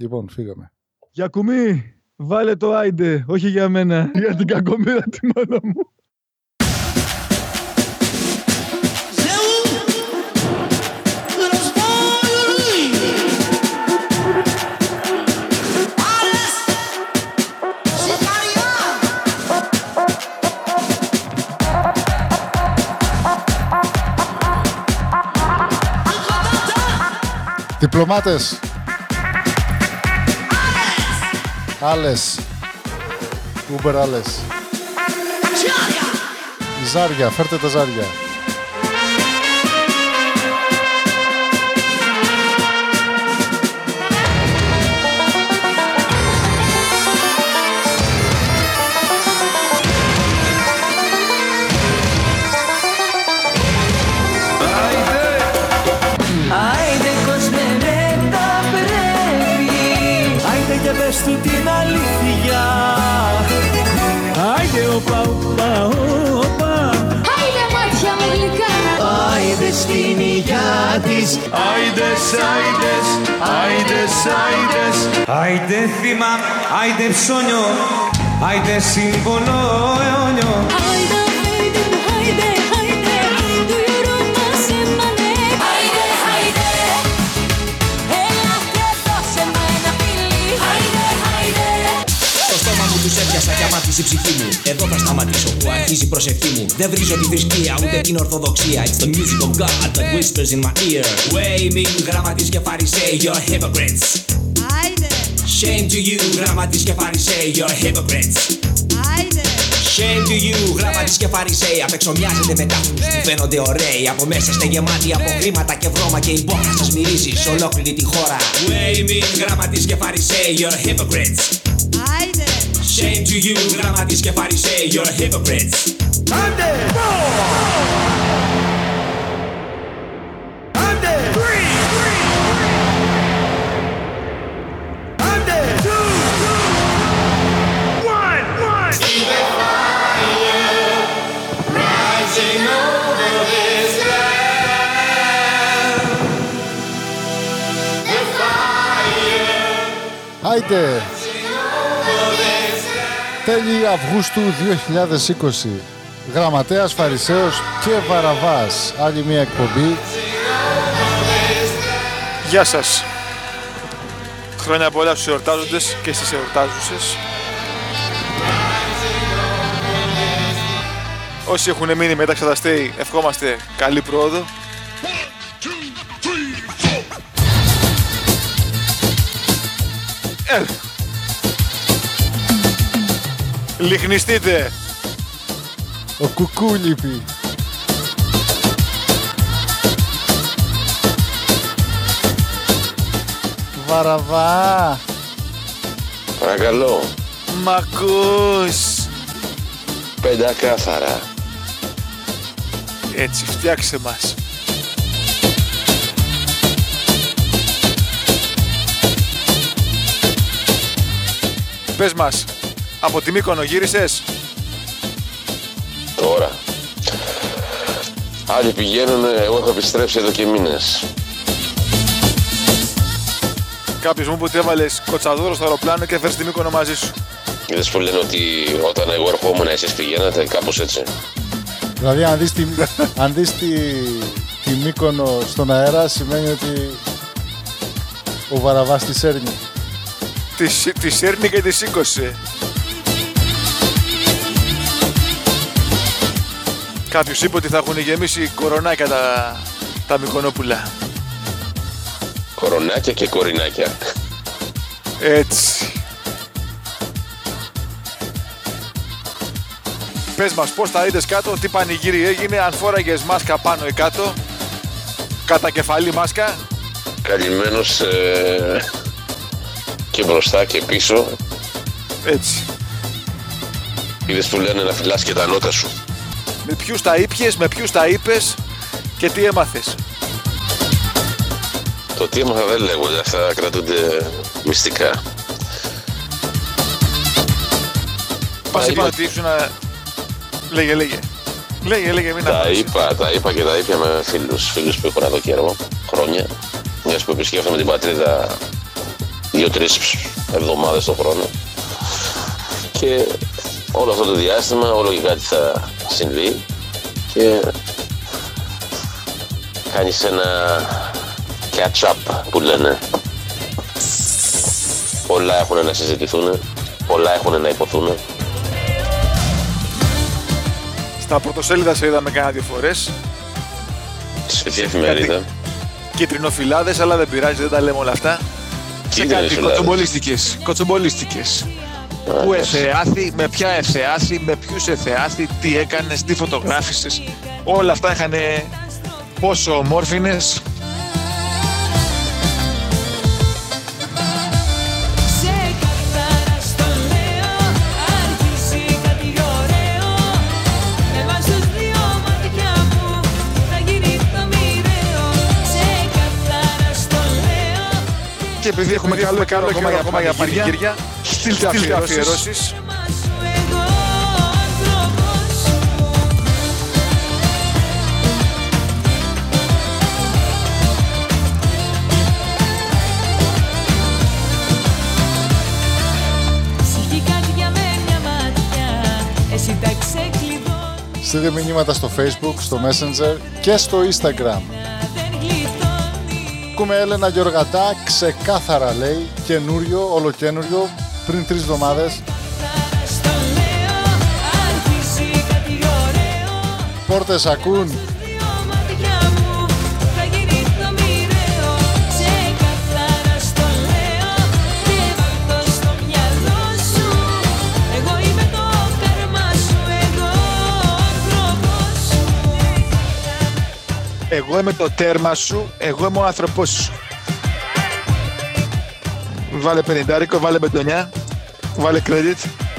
Λοιπόν, φύγαμε. Για κουμί, βάλε το άιντε, όχι για μένα, για την κακομοίρα τη μάνα μου. Διπλωμάτες. Άλλες. Uber άλλες. Ζάρια, φέρτε τα ζάρια. Του την αλήθεια. Άιντε οπα οπα οπα Άιντε μάτια μου γλυκά Άιντε στην υγειά της. Άιντες, άιντες, άιντες, άιντες. Άιντε θύμα, άιντε ψώνιο. Άιντε σύμβολο αιώνιο μου τους έπιασα και αμάτισε η ψυχή μου. Εδώ θα σταματήσω που αρχίζει η προσευχή μου. Δεν βρίζω τη θρησκεία ούτε την ορθοδοξία. It's the music of God that whispers in my ear. Way me γραμματείς και φαρισαίοι You're hypocrites. Άιντε, Shame to you γραμματείς και φαρισαίοι You're hypocrites. Άιντε Shame to you, γράμματις και φαρισαίοι Απ' έξω μοιάζετε με τάφους που φαίνονται ωραίοι. Από μέσα είστε γεμάτοι από χρήματα και βρώμα Και η μπόχα σας μυρίζει σε ολόκληρη τη χώρα. Way me, γράμματις και φαρισαίοι You're hypocrites. Άιντε shame to you. När man diskar you're hypocrites Andy! Four! The fire rising over this land. The fire. Hi there! Τέλη Αυγούστου 2020. Γραμματέας, Φαρισαίος και Βαραβάς. Άλλη μια εκπομπή. Γεια σας. Χρόνια πολλά στους εορτάζοντες και στις εορτάζουσες. Όσοι έχουν μείνει μεταξύ τα στέι, ευχόμαστε καλή πρόοδο. Ε. Λιχνιστείτε. Ο Κουκούλιπη. Βαραβά. Παρακαλώ, Μ' ακούς. πεντακάθαρα. Έτσι, φτιάξε μας. Πες μας, από τη Μύκονο γύρισες; Τώρα. Άλλοι πηγαίνουν, εγώ έχω επιστρέψει εδώ και μήνες. Κάποιος μου είπε ότι έβαλες κοτσαδούρο στο αεροπλάνο και έφερες τη Μύκονο μαζί σου. Είδες που λένε ότι όταν εγώ ερχόμουν εσείς πηγαίνατε, κάπως έτσι. Δηλαδή αν δεις, τη, αν δεις τη, τη Μύκονο στον αέρα σημαίνει ότι ο Βαραβάς τη σέρνει. Τη, σ- τη σέρνει και τη σήκωσε. Κάποιος είπε ότι θα έχουν γεμίσει κορονάκια τα, τα Μυκονόπουλα. Κορονάκια και κορινάκια. Έτσι. Πες μας πώς τα είδες κάτω, τι πανηγύρι έγινε, αν φόραγες μάσκα πάνω ή κάτω, κατά κεφαλή μάσκα. Καλυμμένος ε, και μπροστά και πίσω. Έτσι. Είδες που λένε να φυλάς και τα νότα σου. Με ποιους τα ήπιες, με ποιους τα είπες και τι έμαθες. Το τι έμαθα δεν λέγονται, αυτά κρατούνται μυστικά. Μας Τα είπαν είπα. ότι ήσουν... Λέγε, λέγε. Λέγε, λέγε, μην Τα αφήσεις. είπα, τα είπα και τα είπα με φίλους, φίλους που έχουν εδώ καιρό, χρόνια. Μιας που επισκέφτομαι την πατρίδα δύο-τρεις εβδομάδες το χρόνο. Και όλο αυτό το διάστημα όλο και κάτι θα συμβεί και κάνεις ένα catch-up που λένε. Πολλά έχουν να συζητηθούν, πολλά έχουν να υποθούν. Στα πρωτοσέλιδα σε είδαμε κάνα δύο φορές. Σε ποια εφημερίδα; Κιτρινοφυλάδες, αλλά δεν πειράζει, δεν τα λέμε όλα αυτά. Σε Κίτρινες κάτι φυλάδες. κοτσομπολίστικες. Κοτσομπολίστικες. Πού εθεάθη, με ποια εθεάθη, με ποιους εθεάθη, τι έκανες, τι φωτογράφησες. Όλα αυτά είχαν πόσο ομόρφινες. Ξεκαθαρά στο λέω, αρχίζει κάτι ωραίο. Με βάζουν δύο μάτια μου, θα γίνει το μοιραίο Ξεκαθαρά στο λέω. Και επειδή έχουμε καλό και άλλο ακόμα, ακόμα για πανηγύρια, στείλτε Στείλτε αφιερώσεις. Μα σου εγώ άνθρωπος Ψυχή καρδιά με μια ματιά Εσύ τα ξεκλειδώνεις Στείλτε μηνύματα στο facebook, στο messenger και στο instagram. Δεν γλιτώνεις Ακούμε Έλενα Γιοργατά, ξεκάθαρα λέει, καινούριο, ολοκένουριο, πριν τρεις εβδομάδες. Καθαρά στο λέω Αρχίζει κάτι ωραίο Πόρτες ακούν, Δύο μάτια μου θα γίνει το μοιραίο Ξεκαθαρά στο λέω και βάλ' το στο μυαλό σου Εγώ είμαι το κάρμα σου, εγώ άνθρωπος σου Εγώ είμαι το τέρμα σου, εγώ είμαι ο άνθρωπός σου. Βάλε πενιντάρικο, βάλε μπετονιά, βάλε credit.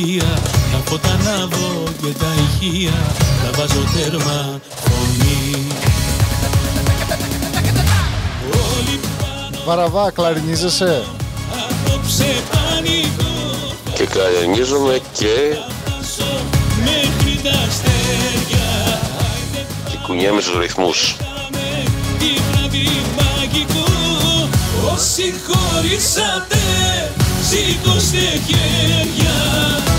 Την ευτυχία Τα φώτα να δω και τα ηχεία. Τα βάζω τέρμα φωνή. Όλοι πάνω. Βαραβά, κλαρινίζεσαι. απόψε πανικό. Και κλαρινίζομαι και, Μέχρι τα αστέρια. Και κουνιέμαι στους ρυθμούς. Τι βράδυ μαγικό Όσοι χωρίσατε Σήκωστε χέρια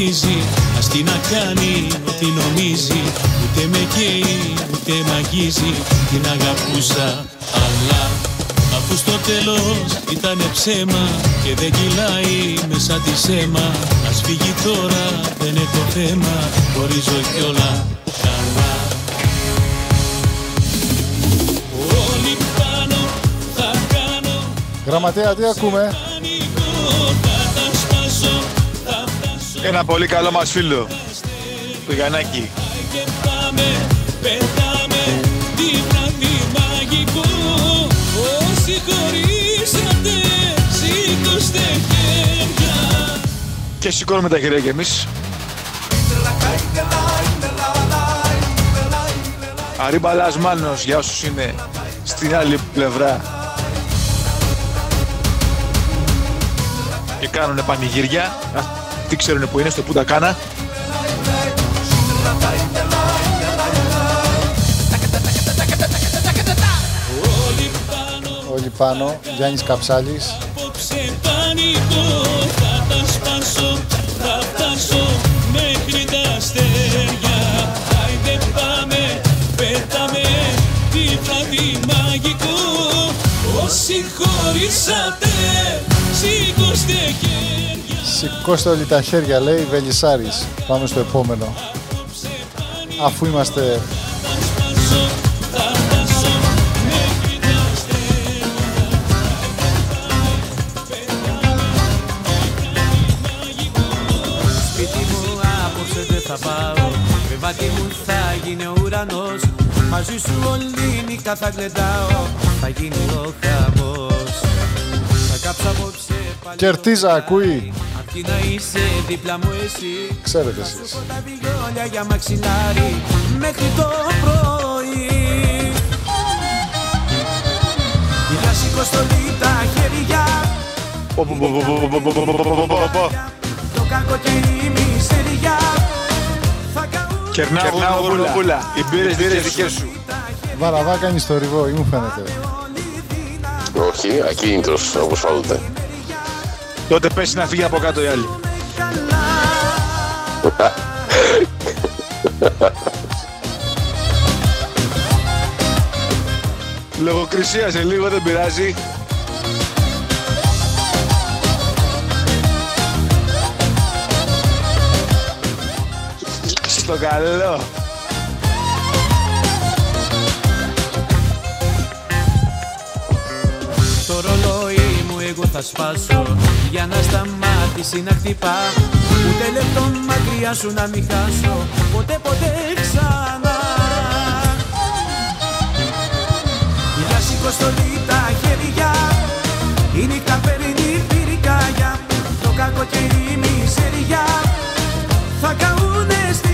με χωρίζει Ας τι να κάνει ό,τι νομίζει. Ούτε με καίει ούτε μ' αγγίζει. Την αγαπούσα αλλά Αφού στο τέλος ήτανε ψέμα Και δεν κυλάει μέσα της αίμα Ας φύγει τώρα δεν έχω θέμα. Χωρίζω κι όλα καλά. Όλοι πάνω θα κάνω. Γραμματέα, τι ακούμε; Ένα πολύ καλό μας φίλο, το Γιαννάκη. και πάλι πάμε, πετάμε Τι βράδυ μαγικό Όσοι χωρίσατε Σήκωστε χέρια Και σηκώνουμε τα χέρια κι εμείς. Αρίμπαλας Μάνος για όσους είναι στην άλλη πλευρά και κάνουν πανηγύρια. Τι ξέρουν που είναι, στο που τα κάνα. Όλοι πάνω, Γιάννης Καψάλης. Απόψε χέρια Σηκώστε όλοι τα χέρια, λέει Βελισάρης. Πάμε στο επόμενο. Αφού είμαστε Θα σπάσω, θα φτάσω μέχρι τα αστέρια Σπίτι μου απόψε δεν θα πάω Κρεβάτι μου θα γίνει ο ουρανός Μαζί σου όλη νύχτα θα γλεντάω Θα γίνει ο χαμός Θα κάψω απόψε πάλι Κερτίζα, το ακούει. Και να είσαι δίπλα μου εσύ. Ξέρετε εσείς. για μαξιλάρι Μέχρι το πρωί. Για σηκωστολή τα χέρια. Το κακό και η μισεριά Κερνάω γουλούλα Οι μπύρες δικές σου Βαραβά κάνει το ή μου φαίνεται. Όχι, ακίνητος όπως φαίνεται. Τότε πέσει να φύγει από κάτω η άλλη. Λογοκρισία σε λίγο δεν πειράζει. Στο καλό. Εγώ θα σπάσω. Για να σταματήσει να χτυπά Ούτε λεπτό μακριά σου να μην χάσω. Ποτέ ποτέ ξανά. Για σηκωστολή τα χέρια Η νύχτα παίρνει πυρικάγια Το κακό και η μισεριά Θα καούνε στη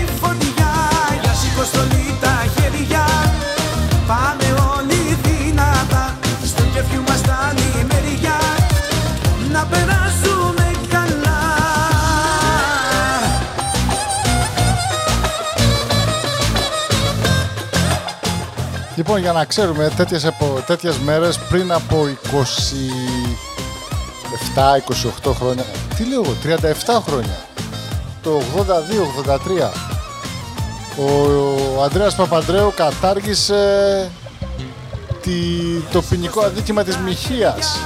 Λοιπόν, για να ξέρουμε, τέτοιες, επο- τέτοιες μέρες πριν από 27-28 χρόνια, τι λέω εγώ, 37 χρόνια, το 82-83, ο, ο Ανδρέας Παπαντρέου κατάργησε τη, το ποινικό αδίκημα της μοιχείας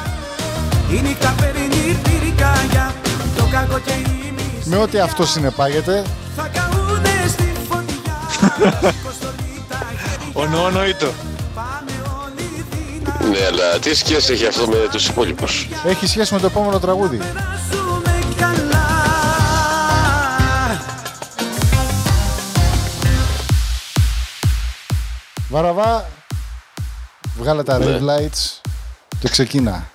Η νύχτα παίρνει πυρικάγια Το κακό και η μισή με ό,τι αυτό συνεπάγεται χέρια Ονοονοήτο. Πάμε όλοι δυνατά Ναι, αλλά τι σχέση έχει αυτό με τους υπόλοιπους; έχει σχέση με το επόμενο τραγούδι. περάσουμε καλά Βαραβά, βγάλε τα Ναι. red lights και ξεκίνα.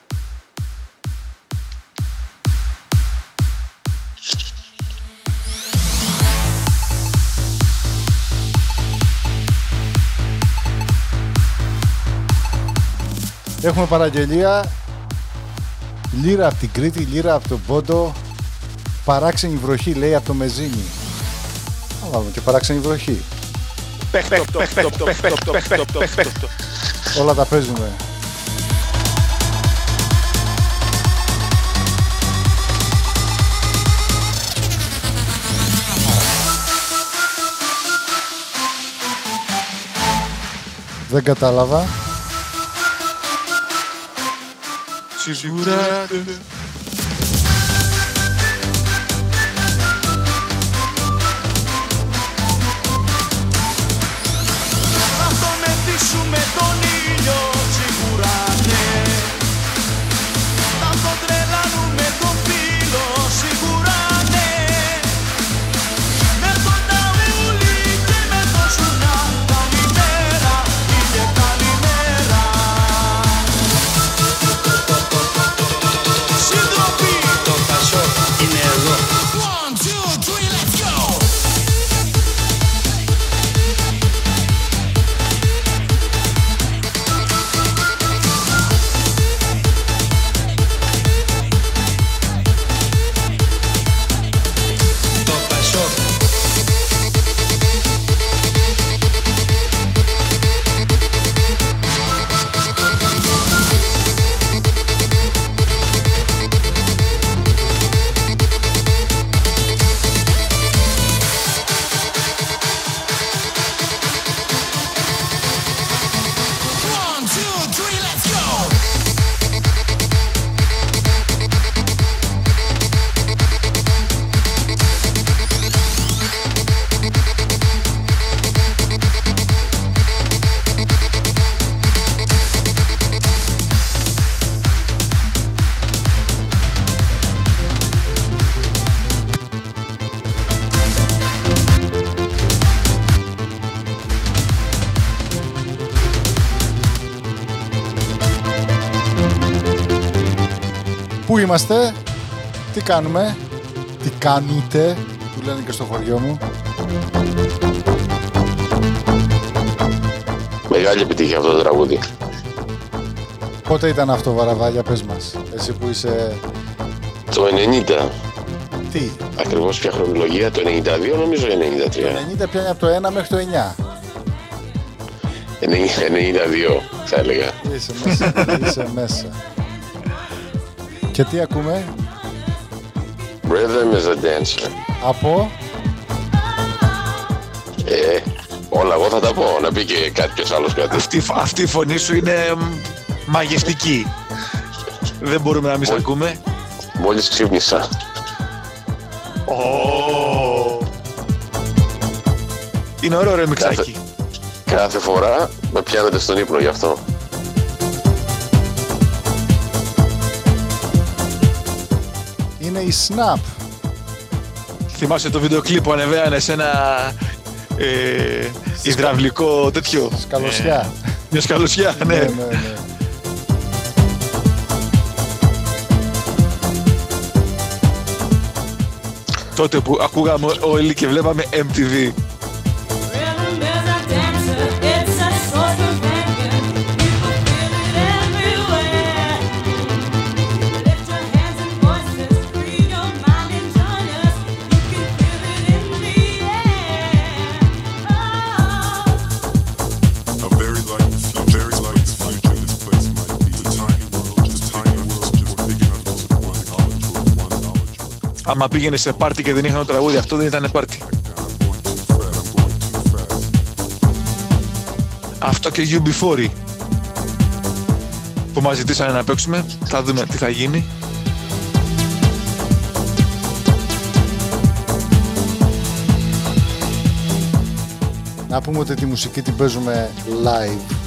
Έχουμε παραγγελία Λύρα από την Κρήτη, λύρα από τον Πόντο Παράξενη βροχή λέει από το Μεζίνι Θα βάλουμε και παράξενη βροχή Παίχτο, παίχτο, παίχτο, παίχτο, παίχτο. Όλα τα παίζουμε Δεν κατάλαβα. segurada. Είμαστε, τι κάνουμε, τι κάνετε, που λένε και στο χωριό μου. Μεγάλη επιτυχία αυτό το τραγούδι. Πότε ήταν αυτό, Βαραβάλια, πες μας. Εσύ που είσαι... Το 90. Τι, Ακριβώς ποια χρονολογία, το 92 νομίζω 93. 90 πιάνει από το 1 μέχρι το 9. 92 θα έλεγα. Είσαι μέσα, είσαι μέσα. Και τι ακούμε; Rhythm is a dancer. από... Ε, όλα εγώ θα τα πω, να πει και κάποιος άλλος κάτι. Αυτή, αυτή η φωνή σου είναι μ, μαγευτική. Δεν μπορούμε να μην σε ακούμε. Μόλις ξύπνησα. Είναι ωραίο ρε μιξάκι. Κάθε φορά με πιάνετε στον ύπνο γι' αυτό. Η Snap. Θυμάσαι το βίντεο κλιπ που ανεβαίνανε σε ένα ε, υδραυλικό τέτοιο; Σκαλωσιά. Ε, μια σκαλωσιά, ναι. ναι, ναι, ναι. Τότε που ακούγαμε όλοι και βλέπαμε MTV. Άμα πήγαινε σε πάρτι και δεν είχαν το τραγούδι, αυτό δεν ήταν πάρτι. I'm going too fast, I'm going too fast. Αυτό και UB40 που μας ζητήσανε να παίξουμε. Θα δούμε τι θα γίνει. Να πούμε ότι τη μουσική την παίζουμε live.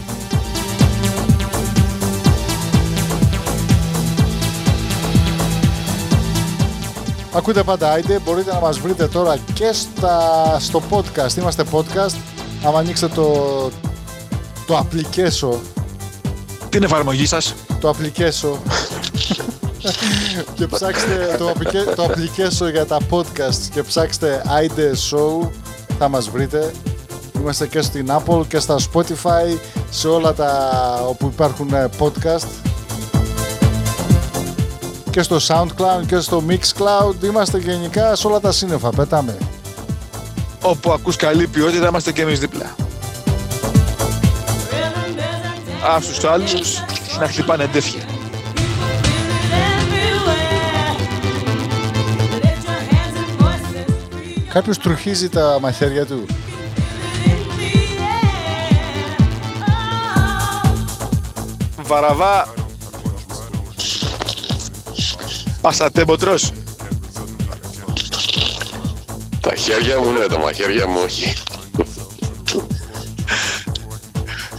Ακούτε πάντα Άιντε, μπορείτε να μας βρείτε τώρα και στα, στο podcast. Είμαστε podcast. Άμα ανοίξετε το, το application, Την εφαρμογή σας; το application και ψάξτε το, applica- το application για τα podcast και ψάξτε Άιντε Show θα μας βρείτε. Είμαστε και στην Apple και στα Spotify σε όλα τα όπου υπάρχουν ε, podcast και στο SoundCloud και στο Mixcloud είμαστε γενικά σε όλα τα σύννεφα, πετάμε. Όπου ακούς καλή ποιότητα, είμαστε και εμείς δίπλα. Rhythm is a dancer, Ας τους άλλους να χτυπάνε εντέφια. everywhere. Lift your hands and voices, free your Κάποιος τρουχίζει τα μαχαίρια του. in the air. Oh. Βαραβά. Πασατέμποτρος. Τα χέρια μου, ναι, τα μαχαίρια μου όχι.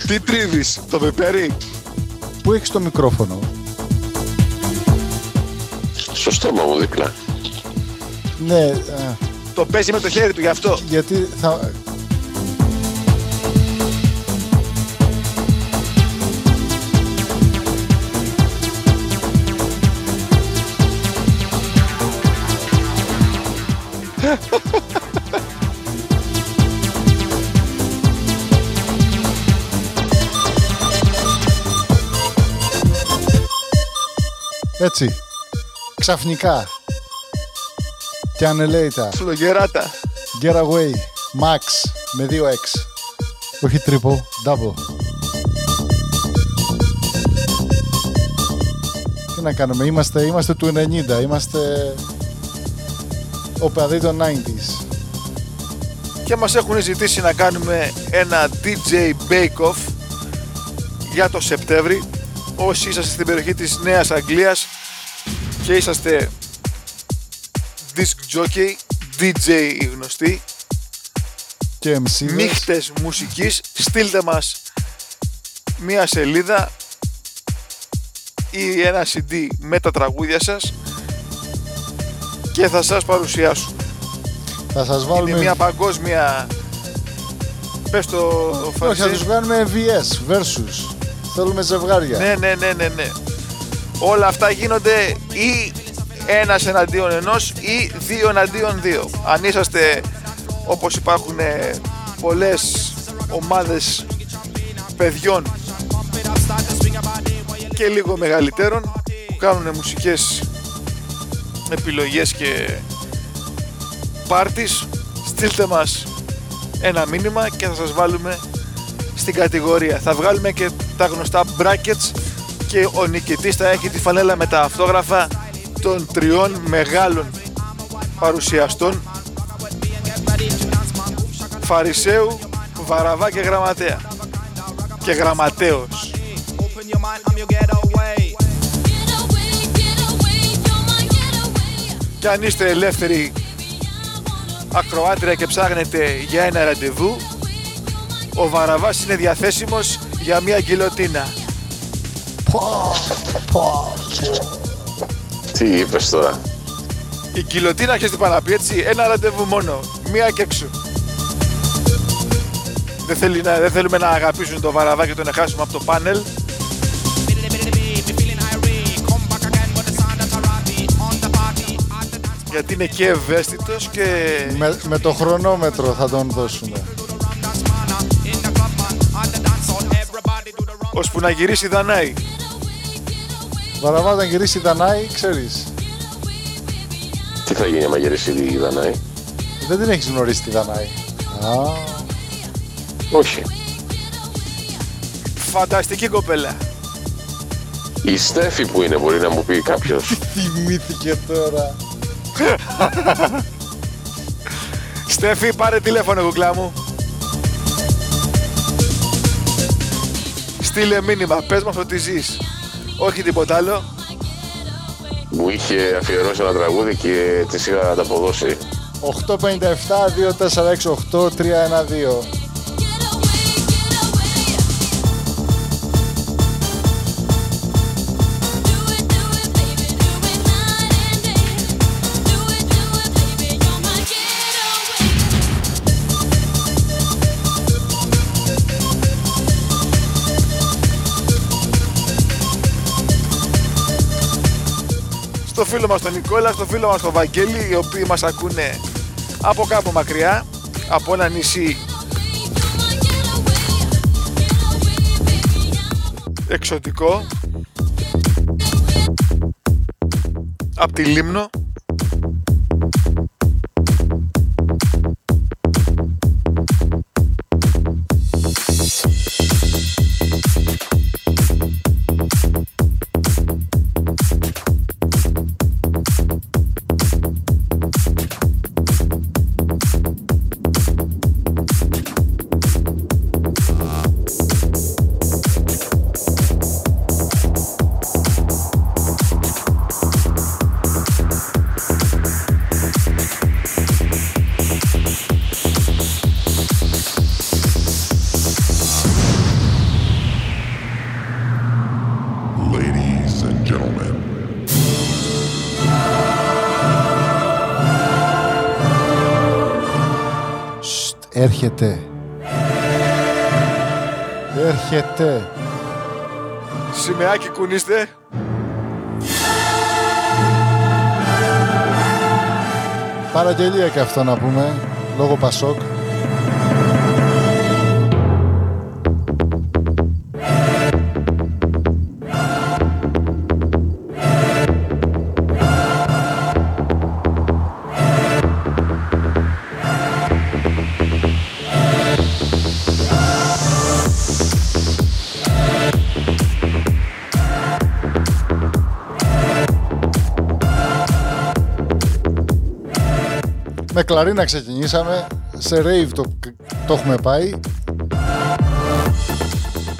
Τι τρίβεις, το πεπέρι; Πού έχεις το μικρόφωνο; Στο στόμα μου δίπλα. Ναι, ε, Το παίζει με το χέρι του γι' αυτό. γιατί θα... Έτσι. Ξαφνικά. Και ανελέητα. Φλογεράτα. Get away. Max με 2x. Όχι triple, double. Τι να κάνουμε, είμαστε, είμαστε του 90, είμαστε οπαδοί των 90s. Και μας έχουν ζητήσει να κάνουμε ένα DJ Bake Off για το Σεπτέμβρη. Όσοι είσαστε στην περιοχή της Νέας Αγγλίας και είσαστε disc jockey, DJ οι γνωστοί, Και MC. μίχτες μουσικής, στείλτε μας μία σελίδα ή ένα CD με τα τραγούδια σας και θα σας παρουσιάσουμε. Θα σας Είναι βάλουμε... μια παγκόσμια... Πες το Όχι, θα Φαρσί. τους κάνουμε VS, versus. Θέλουμε ζευγάρια. Ναι, ναι, ναι, ναι, ναι. Όλα αυτά γίνονται ή ένας εναντίον ενός ή δύο εναντίον δύο. Αν είσαστε όπως υπάρχουν ε, πολλές ομάδες παιδιών και λίγο μεγαλύτερων που κάνουν μουσικές επιλογές και πάρτις στείλτε μας ένα μήνυμα και θα σας βάλουμε στην κατηγορία. Θα βγάλουμε και τα γνωστά brackets και ο νικητής θα έχει τη φανέλα με τα αυτόγραφα των τριών μεγάλων παρουσιαστών Φαρισαίου, Βαραβά και Γραμματέα. Και Γραμματέος. Και αν είστε ελεύθεροι ακροάτρια και ψάχνετε για ένα ραντεβού, ο Βαραβάς είναι διαθέσιμος για μια γκυλοτίνα. Τι είπες τώρα; Η γκυλοτίνα έχεις την να πει έτσι, ένα ραντεβού μόνο, μία και έξω. Δεν, θέλει να, δεν θέλουμε να αγαπήσουν το Βαραβά και τον να χάσουμε από το πάνελ. Γιατί είναι και ευαίσθητος και Με, με το χρονόμετρο θα τον δώσουμε. Ώσπου να γυρίσει Δανάη. Βαραβά όταν γυρίσει η Δανάη, ξέρεις. Τι θα γίνει άμα γυρίσει η Δανάη; Δεν την έχεις γνωρίσει τη Δανάη. Α, Όχι. Φανταστική κοπέλα. Η Στέφη που είναι μπορεί να μου πει κάποιος. θυμήθηκε τώρα. Στέφη, πάρε τηλέφωνο, κουκλά μου. Στείλε μήνυμα, πες μας ότι ζεις. Όχι τίποτα άλλο. μου είχε αφιερώσει ένα τραγούδι και της είχα ανταποδώσει. 857-2468-312. Φίλο μας τον Νικόλα, στο φίλο μας τον Βαγγέλη, οι οποίοι μας ακούνε από κάπου μακριά, από ένα νησί εξωτικό, από τη Λίμνο. Έρχεται. Έρχεται. Σημαίακι κουνήστε. Παραγγελία και αυτό να πούμε, λόγω Πασόκ. Με κλαρίνα ξεκινήσαμε, σε rave το, το έχουμε πάει.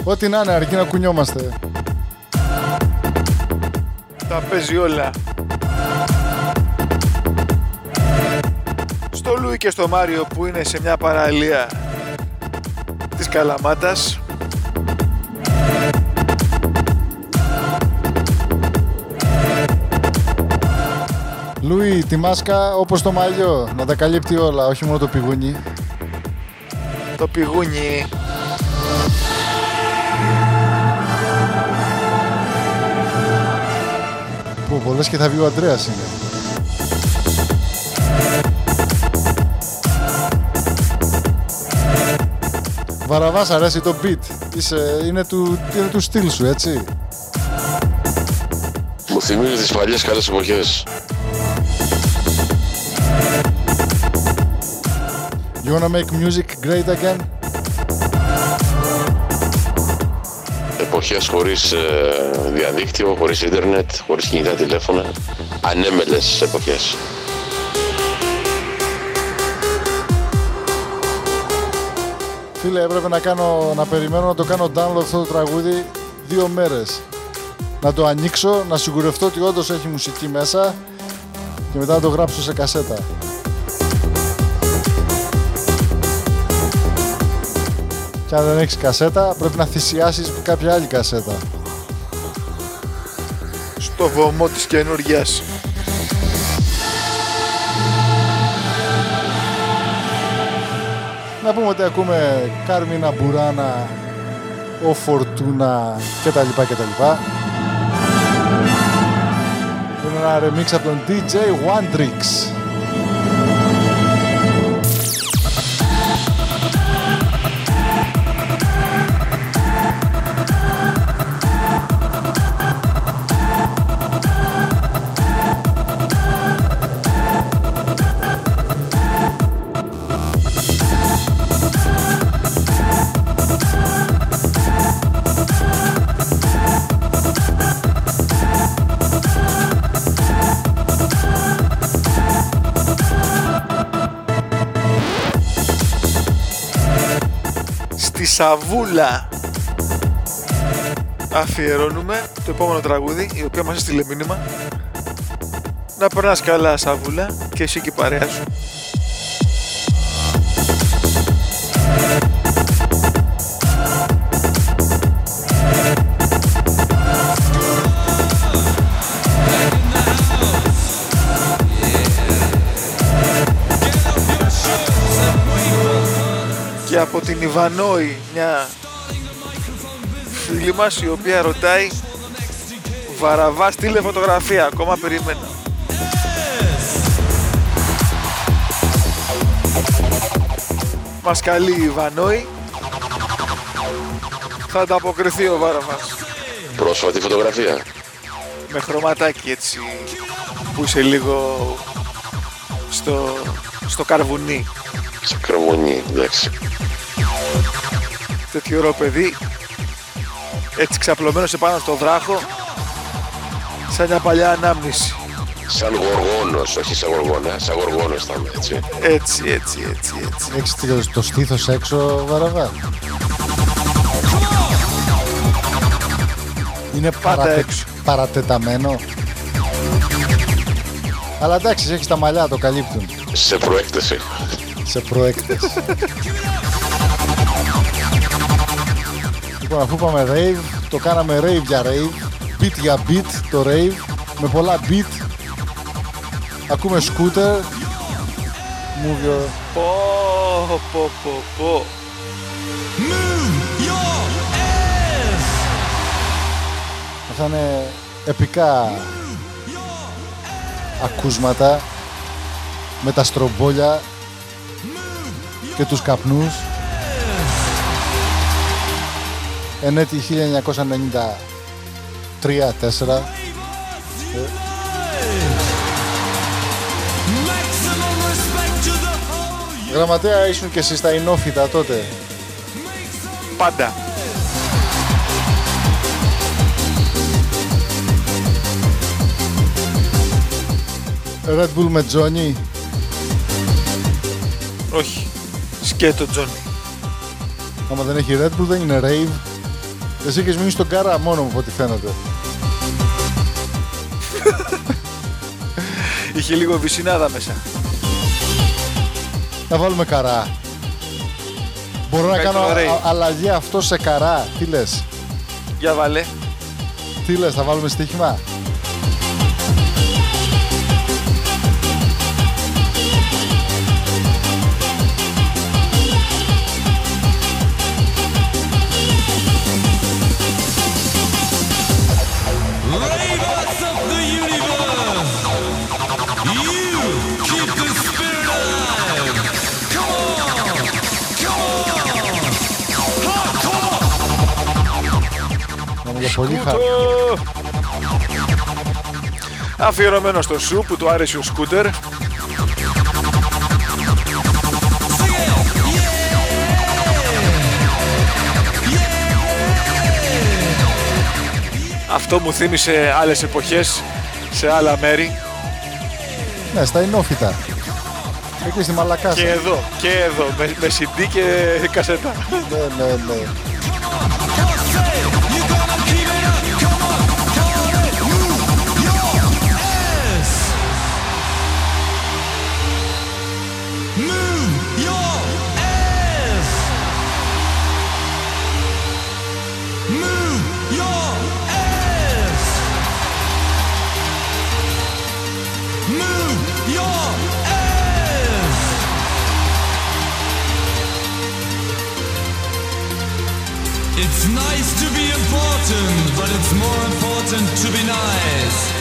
Ό,τι να είναι, αρκεί να κουνιόμαστε. Τα παίζει όλα. Στο Λούι και στο Μάριο που είναι σε μια παραλία της Καλαμάτας Λούι, τη μάσκα όπως το μαλλιό, να τα καλύπτει όλα, όχι μόνο το πηγούνι. το πηγούνι πολλές και θα βγει ο Αντρέας είναι. Βαραβάς αρέσει το beat. Είσαι, είναι, του, είναι του στυλ σου, έτσι. Μου θυμίζει τις παλιές καλές εποχές. You wanna make music great again? Εποχές χωρίς ε, διαδίκτυο, χωρίς ίντερνετ, χωρίς κινητά τηλέφωνα. Ανέμελες εποχές. Φίλε, έπρεπε να, κάνω, να περιμένω να το κάνω download αυτό το τραγούδι δύο μέρες. Να το ανοίξω, να σιγουρευτώ ότι όντως έχει μουσική μέσα και μετά να το γράψω σε κασέτα. Και αν δεν έχεις κασέτα, πρέπει να θυσιάσεις κάποια άλλη κασέτα. Στο βωμό της καινούργιας. Να πούμε ότι ακούμε Κάρμινα Μπουράνα, Ο Φορτούνα κτλ. κτλ. Είναι ένα remix από τον DJ Wandrix. Στη Σαβούλα αφιερώνουμε το επόμενο τραγούδι, η οποία μας έστειλε μήνυμα. Να περνάς καλά Σαβούλα και εσύ και η παρέα σου. Ιβανόη μια φίλη μας η οποία ρωτάει Βαραβά στείλε φωτογραφία, ακόμα περιμένω. Μας καλεί η Ιβανόη θα ανταποκριθεί ο Βαραβάς Πρόσφατη φωτογραφία. με χρωματάκι έτσι που είσαι λίγο στο, στο καρβουνί Σε κρεμονή, εντάξει. Τέτοιο ωραίο παιδί έτσι ξαπλωμένος επάνω στο βράχο σαν μια παλιά ανάμνηση Σαν γοργόνος, όχι σαν γοργόνα, σαν γοργόνος θα είμαι, έτσι. έτσι έτσι έτσι έτσι Έχεις το, το στήθος έξω, Βαραβά. Είναι παρατε... έξω. παρατεταμένο. Αλλά εντάξει, έχεις τα μαλλιά, το καλύπτουν. Σε προέκταση. σε προέκτες. λοιπόν, αφού είπαμε rave, το κάναμε rave για rave, beat για beat, το rave, με πολλά beat. Ακούμε scooter, move your... πω πω πω πω. Αυτά είναι επικά ακούσματα με τα στρομπόλια και τους καπνούς εν έτη 1993-4 Γραμματέα ήσουν και εσύ στα Ινόφυτα τότε. πάντα Red Bull με Τζόνι. όχι σκέτο Τζόνι Άμα δεν έχει Red Bull δεν είναι rave. Εσύ έχεις μείνει στον κάρα μόνο μου από ό,τι φαίνεται. είχε λίγο βυσινάδα μέσα Να βάλουμε καρά. Μπορώ να Κάτι κάνω ωραίο. α- αλλαγή αυτό σε καρά. Τι λες; για βάλε Τι λες, θα βάλουμε στοίχημα; Πολύ Σκούτο! χάρη. Αφιερωμένο στο σου που του άρεσε ο σκούτερ. Αυτό μου θύμισε άλλες εποχές σε άλλα μέρη Ναι, στα ενόφυτα. Εκεί στη Μαλακάσα. και εδώ και εδώ με, με CD και κασέτα. Ναι, ναι, ναι. To be nice.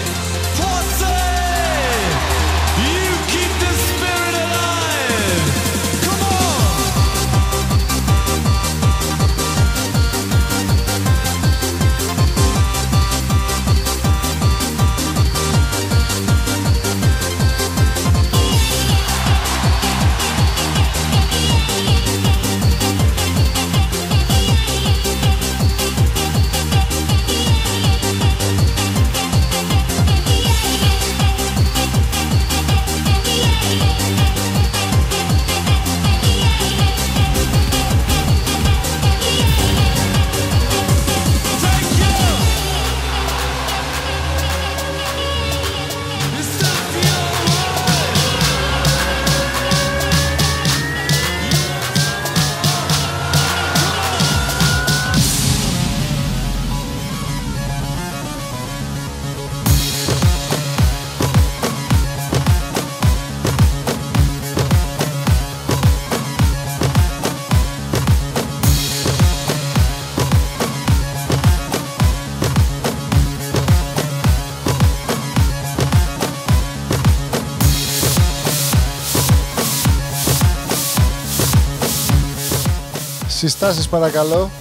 Συστάσεις παρακαλώ.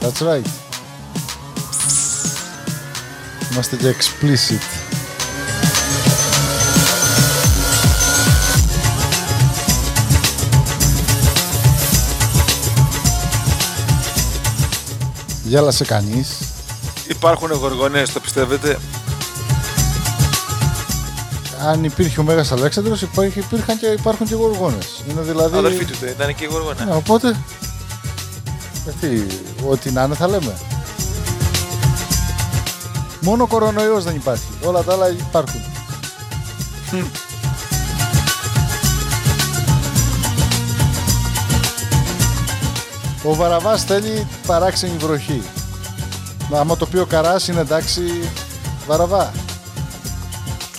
That's right. Είμαστε και explicit. Γέλασε κανείς. Υπάρχουν γοργονές, το πιστεύετε; Αν υπήρχε ο Μέγας Αλέξανδρος υπάρχει, υπήρχαν και, υπάρχουν και γοργόνες. Είναι δηλαδή... Αδερφή του δεν ήταν και η γοργόνα. Ναι, οπότε. Γιατί, ό,τι να είναι θα λέμε. Μόνο ο κορονοϊός δεν υπάρχει. Όλα τα άλλα υπάρχουν. Ο Βαραβάς θέλει παράξενη βροχή. Μα άμα το πει ο Καράς είναι εντάξει Βαραβά.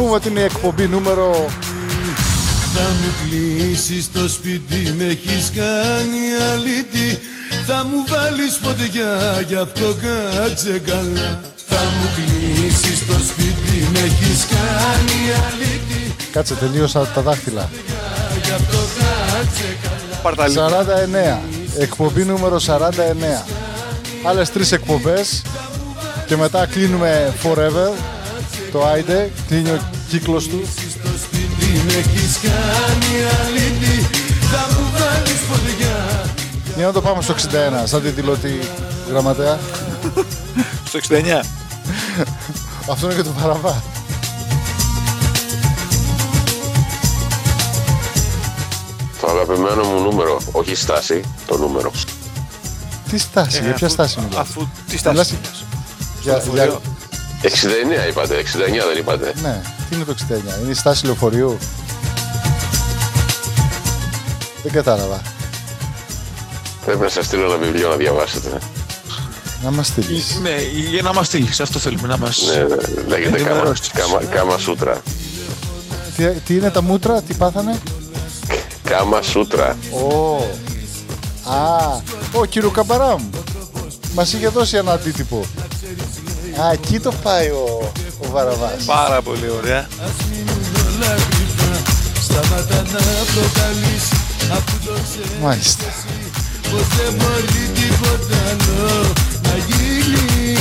πούμε ότι είναι η εκπομπή νούμερο Θα μου κλείσεις το σπίτι με έχεις κάνει αλήτη Θα μου βάλεις φωτιά γι' αυτό κάτσε καλά Θα μου κλείσεις το σπίτι με έχεις κάνει αλήτη Κάτσε, τελείωσα τα δάχτυλα. γι' αυτό κάτσε καλά Παρταλή. 49. Εκπομπή νούμερο 49. Άλλες τρεις εκπομπές και μετά κλείνουμε forever. Το Άιντε κλείνει ο κύκλος του. Στο σπίτι με έχεις κάνει αλήτη Θα μου βάλεις φωτιά Για να το πάμε στο 61, σαν τη δηλωτή γραμματέα. Στο 69. Αυτό είναι και το παραβά. Το αγαπημένο μου νούμερο, όχι στάση, το νούμερο. Τι στάση, Ε, για ποια αφού- στάση μιλάς; Αφού τι Μιλάς στάση; για, Στο για, φορείο. 69 είπατε, 69 δεν είπατε. Ναι, τι είναι το 69, είναι η στάση λεωφορείου. Δεν κατάλαβα. Πρέπει να σας στείλω ένα βιβλίο να διαβάσετε. Να μας στείλεις. Ναι, για να μας στείλεις, αυτό θέλουμε να μας... Ναι, ναι, λέγεται κάμα, ενημερώσεις. κάμα, κάμα σούτρα. Τι, τι είναι τα μούτρα, τι πάθανε; Κάμα σούτρα. Ω. Α, ο κύριο Καμπαράμ. Μας είχε δώσει ένα αντίτυπο. Α, εκεί το πάει ο, ο Βαραβάς. Πάρα πολύ ωραία. Ας μείνουν όλα κρυφά Σταματά να προκαλείς Αφού το ξέρεις Μάλιστα. Πως δεν μπορεί τίποτα άλλο να γίνει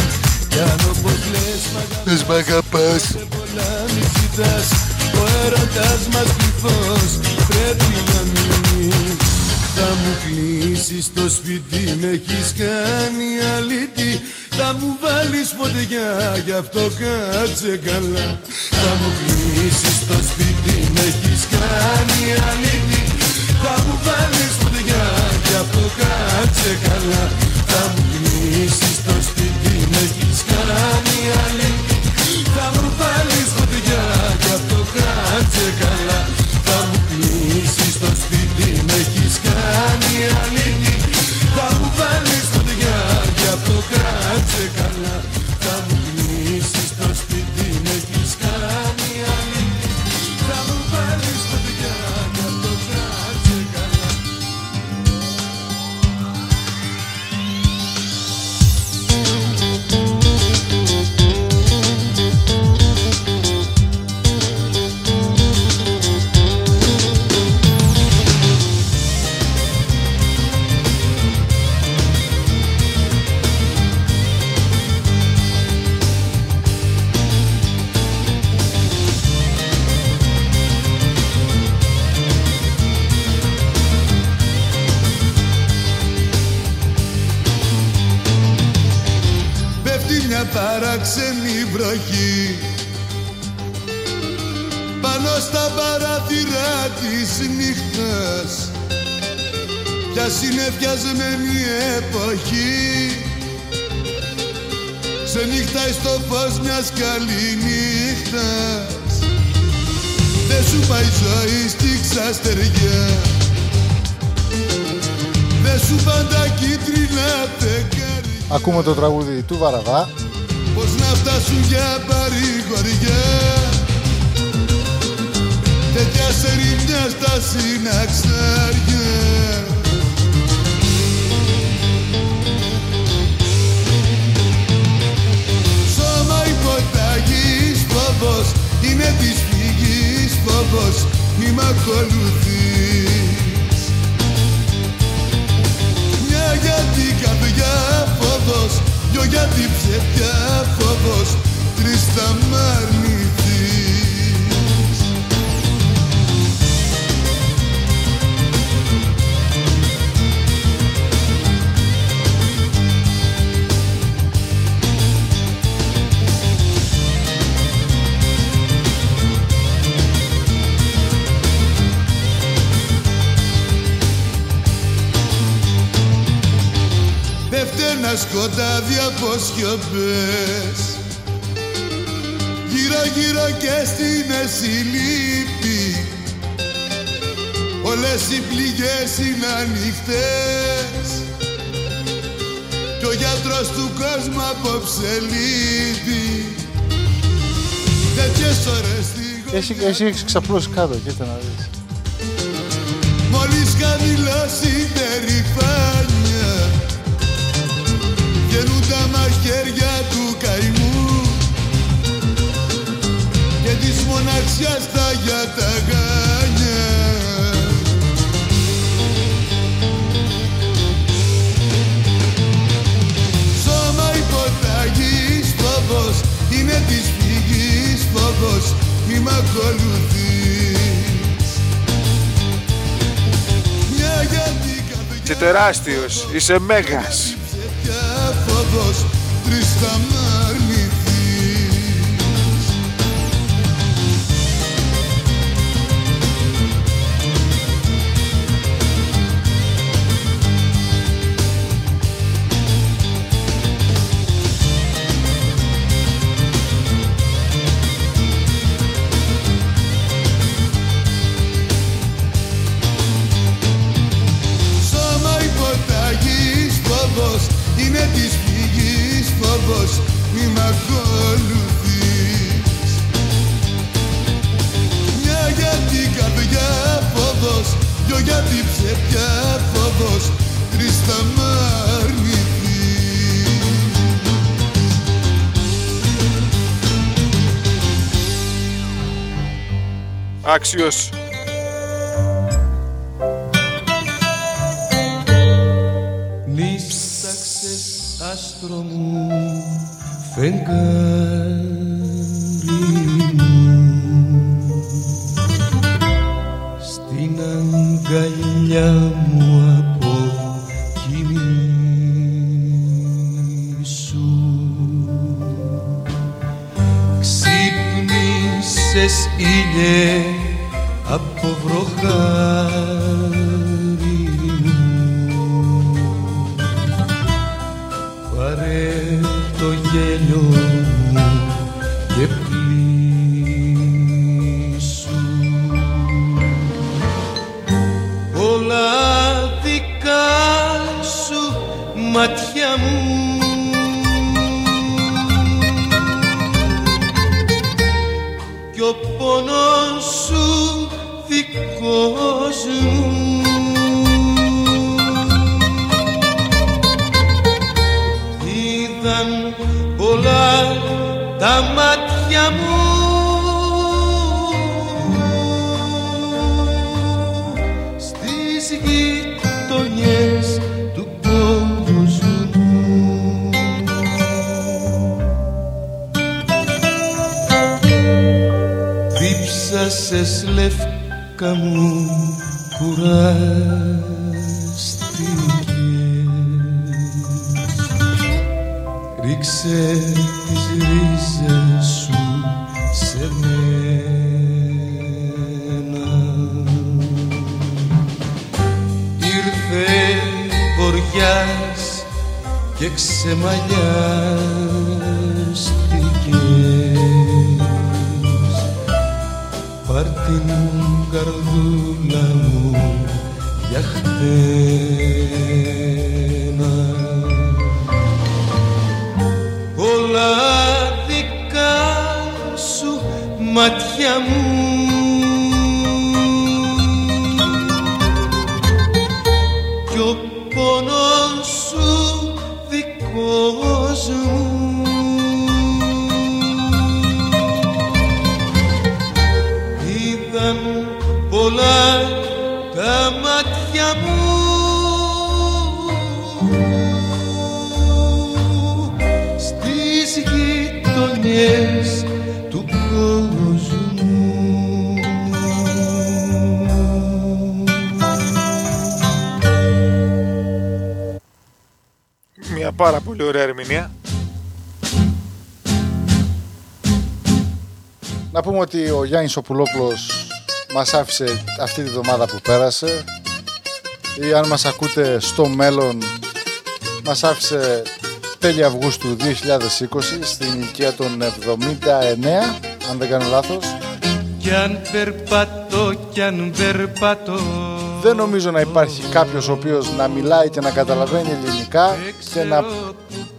Κι αν όπως λες μ' αγαπάς Πες μ' αγαπάς. πολλά μη ζητάς Ο έρωτας μας κρυφός πρέπει να μείνει. Θα μου κλείσεις το σπίτι, με έχεις κάνει αλήτη. Θα μου βάλεις φωτιά, γι' αυτό κάτσε καλά. Θα μου κλείσεις το σπίτι, με έχεις κάνει αλήτη. Θα μου βάλεις φωτιά, γι' αυτό κάτσε καλά. Θα μου κλείσεις το σπίτι, με έχεις κάνει αλήτη συνεφιασμένη εποχή. Ξενύχταει στο φως μιας καληνύχτας. Δεν σου πάει η ζωή στη ξαστεριά. Δεν σου πάνε τα κίτρινα φεγγάρια. Ακούμε το τραγούδι του Βαραβά. Πώς να φτάσουν για παρηγοριά. Τέτοια σερήμια στα συναξάρια φόβος Είναι της φυγής φόβος Μη μ' ακολουθείς. Μια για την καρδιά φόβος Δυο για την ψευτιά φόβος Τρεις θα μ' αρνηθείς ένα σκοτάδι από σιωπές. Γύρω γύρω και στη μέση λύπη Όλες οι πληγές είναι ανοιχτές. Κι ο γιατρός του κόσμου απόψε λείπει. Τέτοιες ώρες στη Εσύ, εσύ έχεις ξαπλώσει κάτω, κοίτα να δεις. Μόλις χαμηλώσει η τα μαχαίρια του καημού Και της μοναξιάς τα για τα γάνια Σώμα υποταγής φόβος Είναι της φυγής φόβος Μη μ' ακολουθείς Μια για την καρδιά Είσαι τεράστιος, είσαι μέγας. Πια φόβος Görüşürüz. Δικός μου είδαν πολλά τα μάτια μου λεύκα μου Να πούμε ότι ο Γιάννης ο Πουλόπουλος μας άφησε αυτή τη βδομάδα που πέρασε. Ή αν μας ακούτε στο μέλλον μας άφησε τέλη Αυγούστου 2020 στην ηλικία των 79 αν δεν κάνω λάθος. Κι αν περπατώ, κι αν περπατώ. Δεν νομίζω να υπάρχει κάποιος ο οποίος να μιλάει και να καταλαβαίνει ελληνικά και να,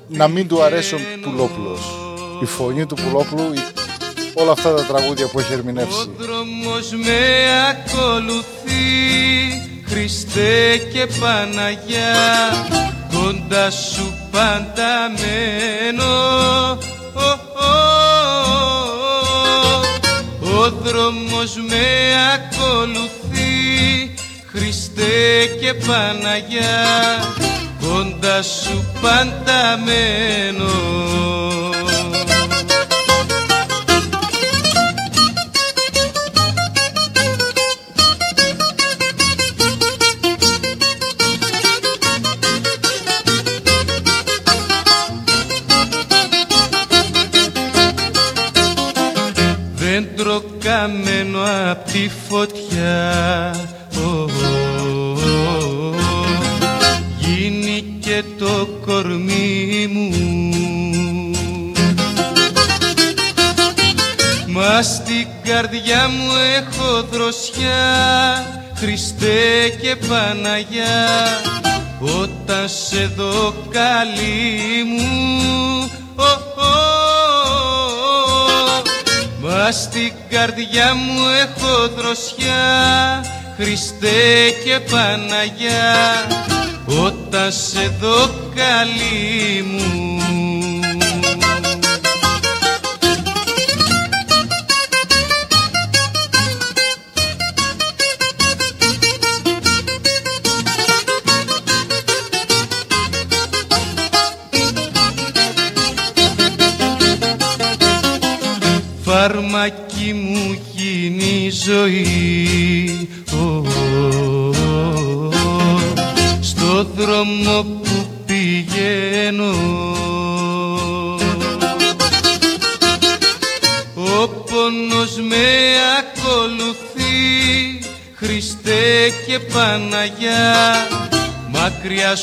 να μην του αρέσει ο Πουλόπουλος. Η φωνή του Πουλόπουλου η- όλα αυτά τα τραγούδια που έχει ερμηνεύσει. Ο δρόμος με ακολουθεί Χριστέ και Παναγιά. Κοντά σου πάντα μένω. Ω, ω, ω. Ο δρόμος με ακολουθεί Χριστέ και Παναγιά. Κοντά σου πάντα μένω απ' τη φωτιά. Ω, ω, ω, Γίνει και το κορμί μου. Μα στην καρδιά μου έχω δροσιά Χριστέ και Παναγιά. Όταν σε δω καλή μου. Ω, Μα στην καρδιά μου έχω δροσιά Χριστέ και Παναγιά. Όταν σε δω καλή μου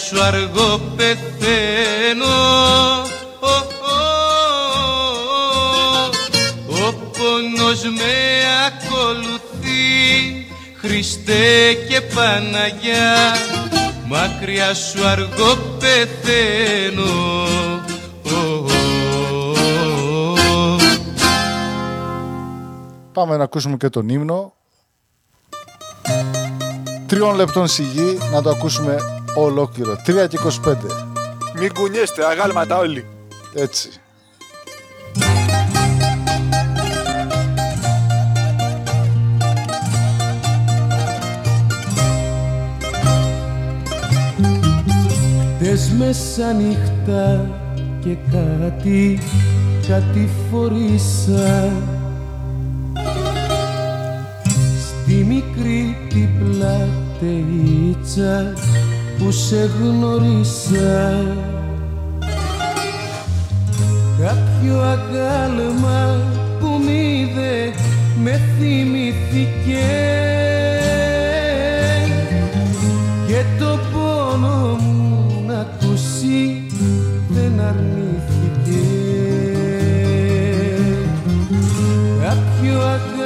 σου αργό πεθαίνω Ω, ω, ω, Ο πόνος με ακολουθεί Χριστέ και Παναγιά Μακριά σου αργό πεθαίνω Ω, ω, ω. Πάμε να ακούσουμε και τον ύμνο. Τριών λεπτών σιγή να το ακούσουμε ολόκληρο. 3 και 25. Μην κουνιέστε, αγάλματα όλοι. Έτσι. Τες μεσανύχτα και κάτι, κάτι φορήσα Στη μικρή την πλατείτσα που σε γνωρίσα Κάποιο αγάλμα που μ' είδε με θυμήθηκε. Και το πόνο μου να ακούσει δεν αρνήθηκε. Κάποιο αγάλμα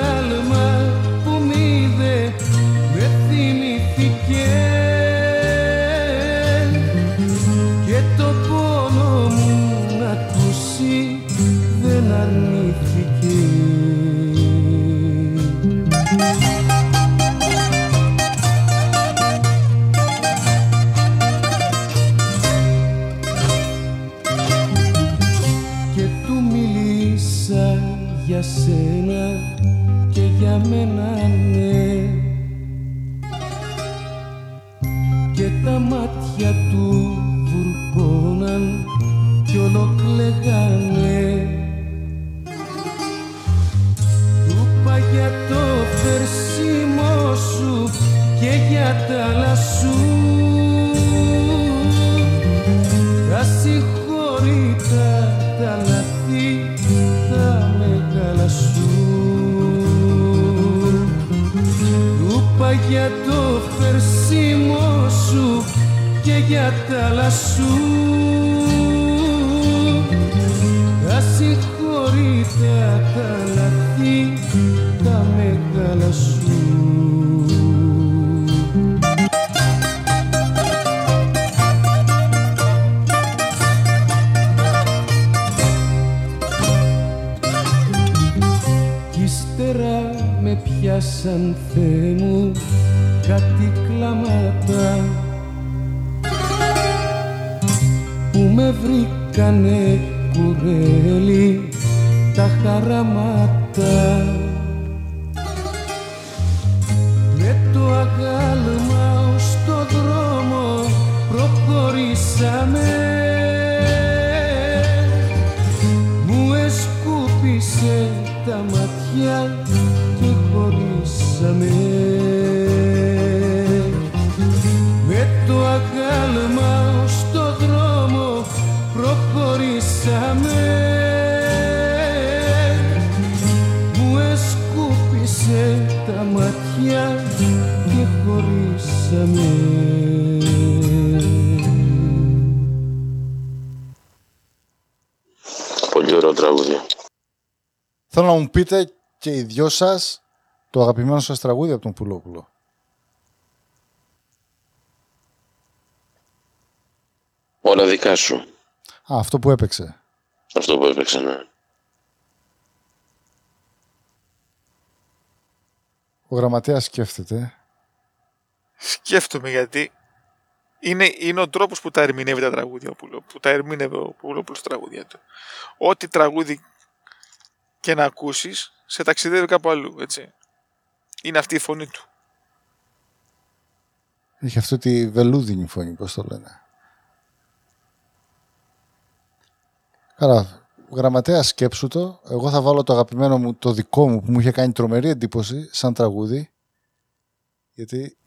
για το φερσίμο σου και για τα άλλα σου. Τα συγχωρήτα τα λαθή τα μεγάλα σου. Κι ύστερα με πιάσαν προχωρήσαμε μου εσκούπισε τα ματιά και χωρίσαμε. Με το αγάλμα Θέλω να μου πείτε και οι δυο σας το αγαπημένο σας τραγούδι από τον Πουλόπουλο. Όλα δικά σου. Α, αυτό που έπαιξε. Αυτό που έπαιξε, ναι. Ο γραμματέας σκέφτεται. Σκέφτομαι γιατί είναι, είναι ο τρόπος που τα ερμηνεύει τα τραγούδια ο Πουλο- που τα ερμηνεύει ο Πουλόπουλος στα τραγούδια του. Ό,τι τραγούδι και να ακούσεις, σε ταξιδεύει κάπου αλλού, έτσι. Είναι αυτή η φωνή του. Έχει αυτή τη βελούδινη φωνή, πώς το λένε. Καλά, γραμματέα σκέψου το. Εγώ θα βάλω το αγαπημένο μου, το δικό μου, που μου είχε κάνει τρομερή εντύπωση, σαν τραγούδι. Γιατί...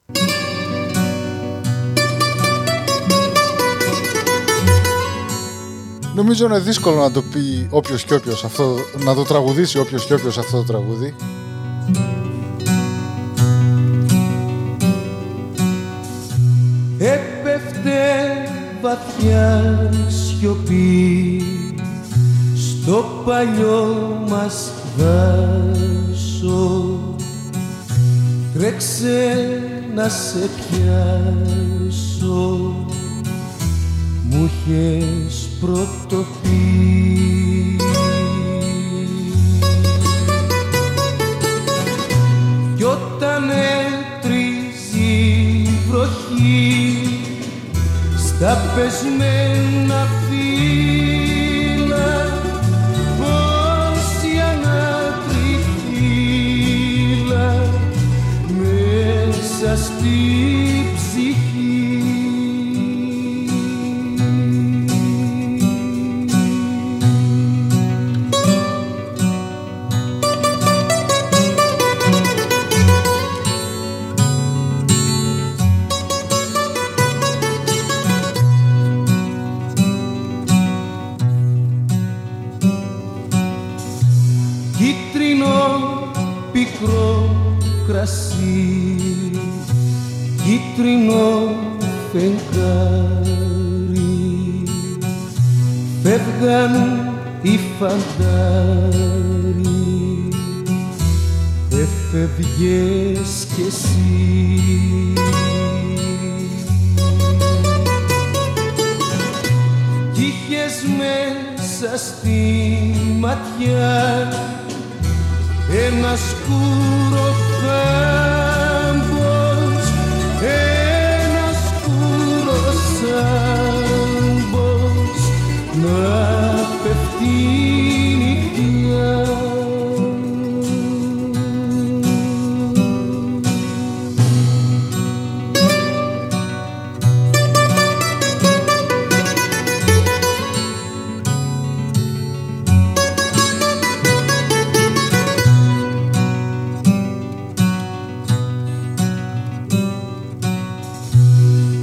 Νομίζω είναι δύσκολο να το πει όποιος και όποιος αυτό, να το τραγουδήσει όποιος και όποιος αυτό το τραγούδι. Έπεφτε βαθιά σιωπή στο παλιό μας δάσο Τρέξε να σε πιάσω μου είχες πρώτο πει Κι όταν έτριζει η βροχή στα πεσμένα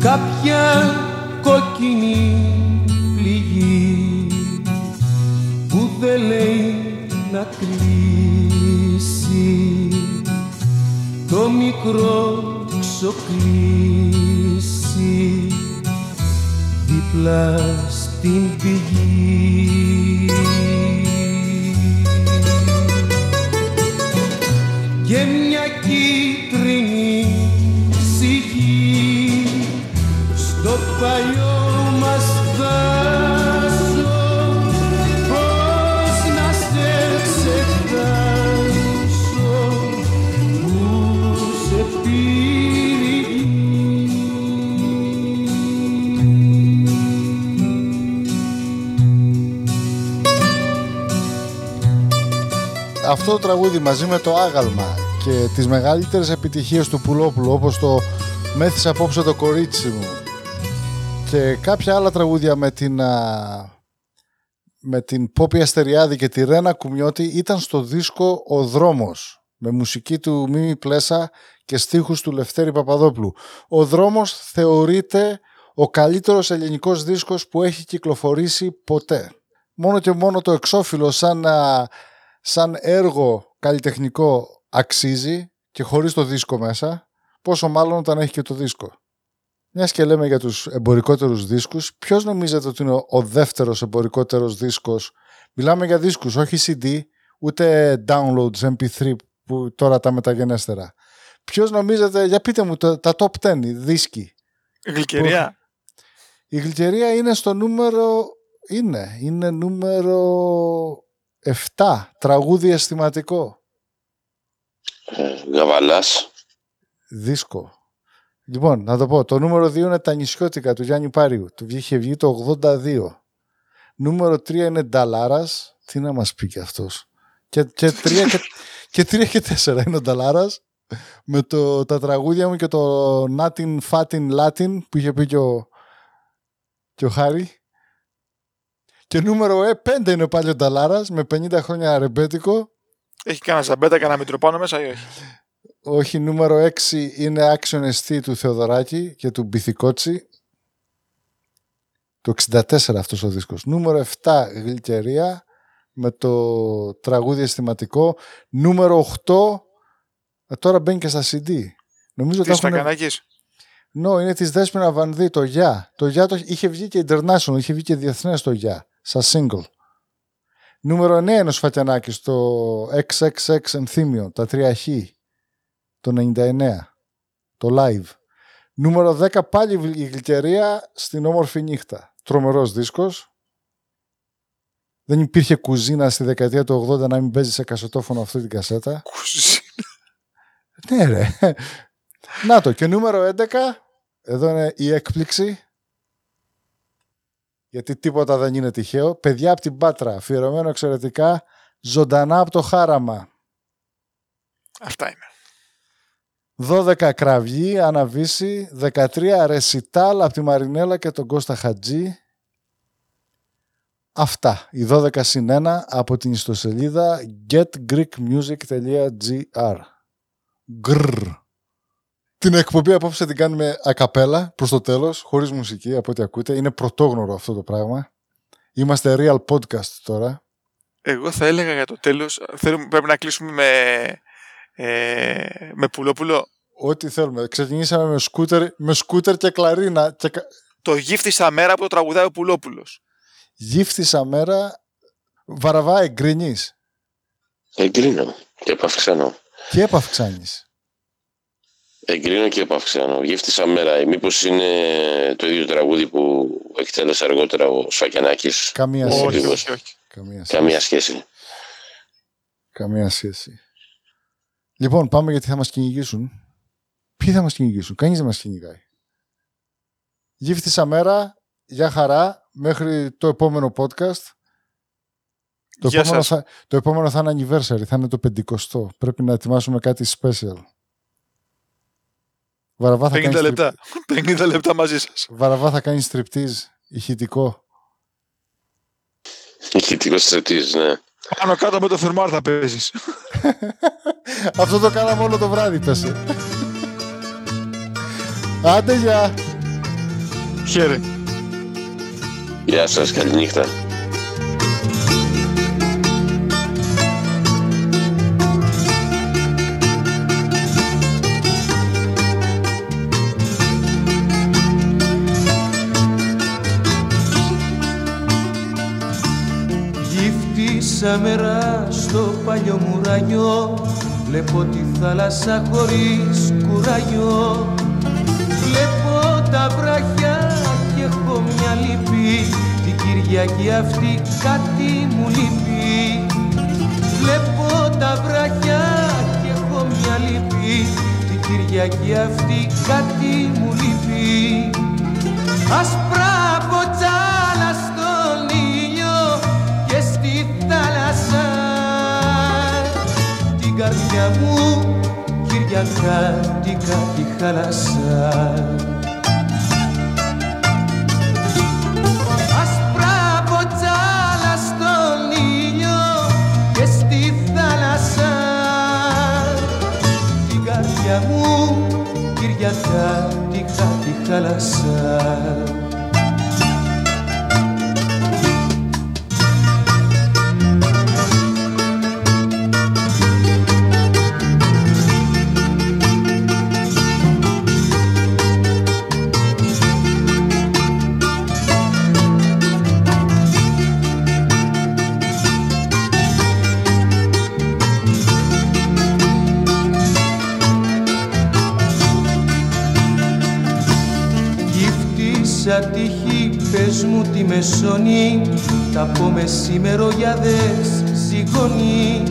κάποια κόκκινη πληγή που δεν λέει να κλείσει. Το μικρό ξοκλήσει δίπλα στην πηγή αυτό το τραγούδι μαζί με το άγαλμα και τις μεγαλύτερες επιτυχίες του Πουλόπουλου όπως το «Μέθης απόψε το κορίτσι μου» και κάποια άλλα τραγούδια με την, α, με την Πόπη Αστεριάδη και τη Ρένα Κουμιώτη ήταν στο δίσκο «Ο Δρόμος» με μουσική του Μίμη Πλέσα και στίχους του Λευτέρη Παπαδόπουλου. Ο Δρόμος θεωρείται ο καλύτερος ελληνικός δίσκος που έχει κυκλοφορήσει ποτέ. Μόνο και μόνο το εξώφυλλο σαν, α, σαν έργο καλλιτεχνικό αξίζει και χωρίς το δίσκο μέσα, πόσο μάλλον όταν έχει και το δίσκο. Μιας και λέμε για τους εμπορικότερους δίσκους, ποιος νομίζετε ότι είναι ο- ο δεύτερος εμπορικότερος δίσκος; Μιλάμε για δίσκους, όχι CD, ούτε downloads, MP3 που τώρα τα μεταγενέστερα. Ποιος νομίζετε, για πείτε μου τα, τα top 10 οι δίσκοι. Γλυκερία. Η γλυκερία είναι στο νούμερο, είναι, είναι νούμερο 7, τραγούδι αισθηματικό. Ε, Γαβαλάς. Δίσκο. Λοιπόν, να το πω. Το νούμερο 2 είναι τα νησιώτικα του Γιάννη Πάριου. Του είχε βγει το 82. Νούμερο 3 είναι Νταλάρας. Τι να μας πει και αυτός. Και, και, 3 και, και 3 και 4 είναι ο Νταλάρας. Με το, τα τραγούδια μου και το Natin Fatin Latin που είχε πει και ο, και ο Χάρη. Και νούμερο 5 είναι πάλι ο Νταλάρας με 50 χρόνια ρεμπέτικο. Έχει κανένα ζαμπέτα, κανένα μητροπάνω μέσα ή όχι; Όχι, νούμερο 6 είναι Action ST του Θεοδωράκη και του Μπιθικότσι. Το 64 αυτός ο δίσκος. Νούμερο 7 Γλυκερία με το τραγούδι αισθηματικό. Νούμερο 8 ε, τώρα μπαίνει και στα CD. Νομίζω Τι ότι στα έχουν... κανάκης. No, είναι της Δέσποινα Βανδύ, το Για. Το Για το... είχε βγει και international, είχε βγει και διεθνές το Για, σαν single. Νούμερο 9 είναι ο Σφακιανάκης, το XXX Ενθύμιο, τα 3 χ, το 99, το live. Νούμερο 10 πάλι η Γλυκερία στην όμορφη νύχτα. Τρομερός δίσκος. Δεν υπήρχε κουζίνα στη δεκαετία του 80 να μην παίζει σε κασετόφωνο αυτή την κασέτα. Ναι ρε. Να το και νούμερο 11. Εδώ είναι η έκπληξη. Γιατί τίποτα δεν είναι τυχαίο. Παιδιά από την Πάτρα. Αφιερωμένο εξαιρετικά. Ζωντανά από το χάραμα. Αυτά είναι. 12 κραυγή, αναβίση. 13 ρεσιτάλ από τη Μαρινέλα και τον Κώστα Χατζή. Αυτά. Οι 12 συν 1 από την ιστοσελίδα getgreekmusic.gr Γκρρ. Την εκπομπή απόψε την κάνουμε ακαπέλα προς το τέλος, χωρίς μουσική από ό,τι ακούτε. Είναι πρωτόγνωρο αυτό το πράγμα. Είμαστε real podcast τώρα. Εγώ θα έλεγα για το τέλος, θέλουμε, πρέπει να κλείσουμε με, ε, με πουλόπουλο. Ό,τι θέλουμε. Ξεκινήσαμε με σκούτερ, με σκούτερ και κλαρίνα. Και... κα- Το γύφτησα μέρα που το τραγουδάει ο Πουλόπουλος. Γύφτησα μέρα. Βαραβά εγκρίνεις Εγκρίνω και επαυξάνω. και επαυξάνεις. Εγκρίνω και επαυξάνω. Γύφτησα μέρα. Μήπως είναι το ίδιο τραγούδι που εκτέλεσε αργότερα ο Σφακιανάκης; Καμία Όχι, σχέση. όχι, όχι. Καμία σχέση. Καμία σχέση. Καμία σχέση. Λοιπόν, πάμε γιατί θα μας κυνηγήσουν. Ποιοι θα μας κυνηγήσουν; Κανείς δεν μας κυνηγάει. Γύφτησα μέρα. Για χαρά. Μέχρι το επόμενο podcast. Το Γεια επόμενο, σας. θα, το επόμενο θα είναι anniversary. Θα είναι το 50. Πρέπει να ετοιμάσουμε κάτι special. Βαραβά θα, 50 κάνεις λεπτά. 50 λεπτά μαζί σας. Βαραβά θα κάνεις στριπτίζ ηχητικό. Ηχητικό στρατής, ναι. Πάνω κάτω με το φερμάρ θα παίζεις. Αυτό το κάναμε όλο το βράδυ, πέσε. Άντε, γεια. Χαίρε. Γεια σας, καληνύχτα. Γύφτησα μέρα στο παλιό μουράγιο. Βλέπω τη θάλασσα χωρίς κουράγιο. Βλέπω τα βράχια και έχω μια λύπη. Την Κυριακή αυτή κάτι μου λείπει. Βλέπω τα βράχια και έχω μια λύπη. Την Κυριακή αυτή κάτι μου λείπει. Άσπρα θάλασσα. Την καρδιά μου Κυριακάτικα τη χάλασα Γύφτησα πες μου τι με σώνει Τα πω μεσημερογιάδες σηκώνει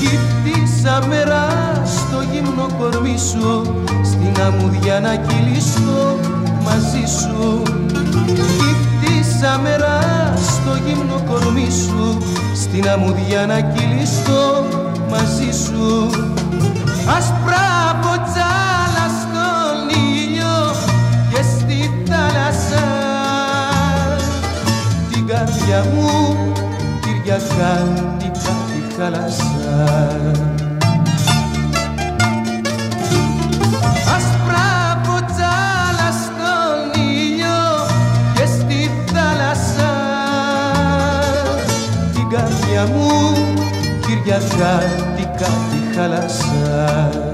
Γύφτησα μέρα γύμνο κορμί σου στην αμμουδιά να κυλήσω μαζί σου. Νύχτισα μέρα στο γύμνο κορμί σου στην αμμουδιά να κυλήσω μαζί σου. Άσπρα καρδιά μου κυριακάτικα τη χάλασα Άσπρα ποτσάλα στον ήλιο και στη θάλασσα. Την καρδιά μου κυριακάτικα τη χάλασα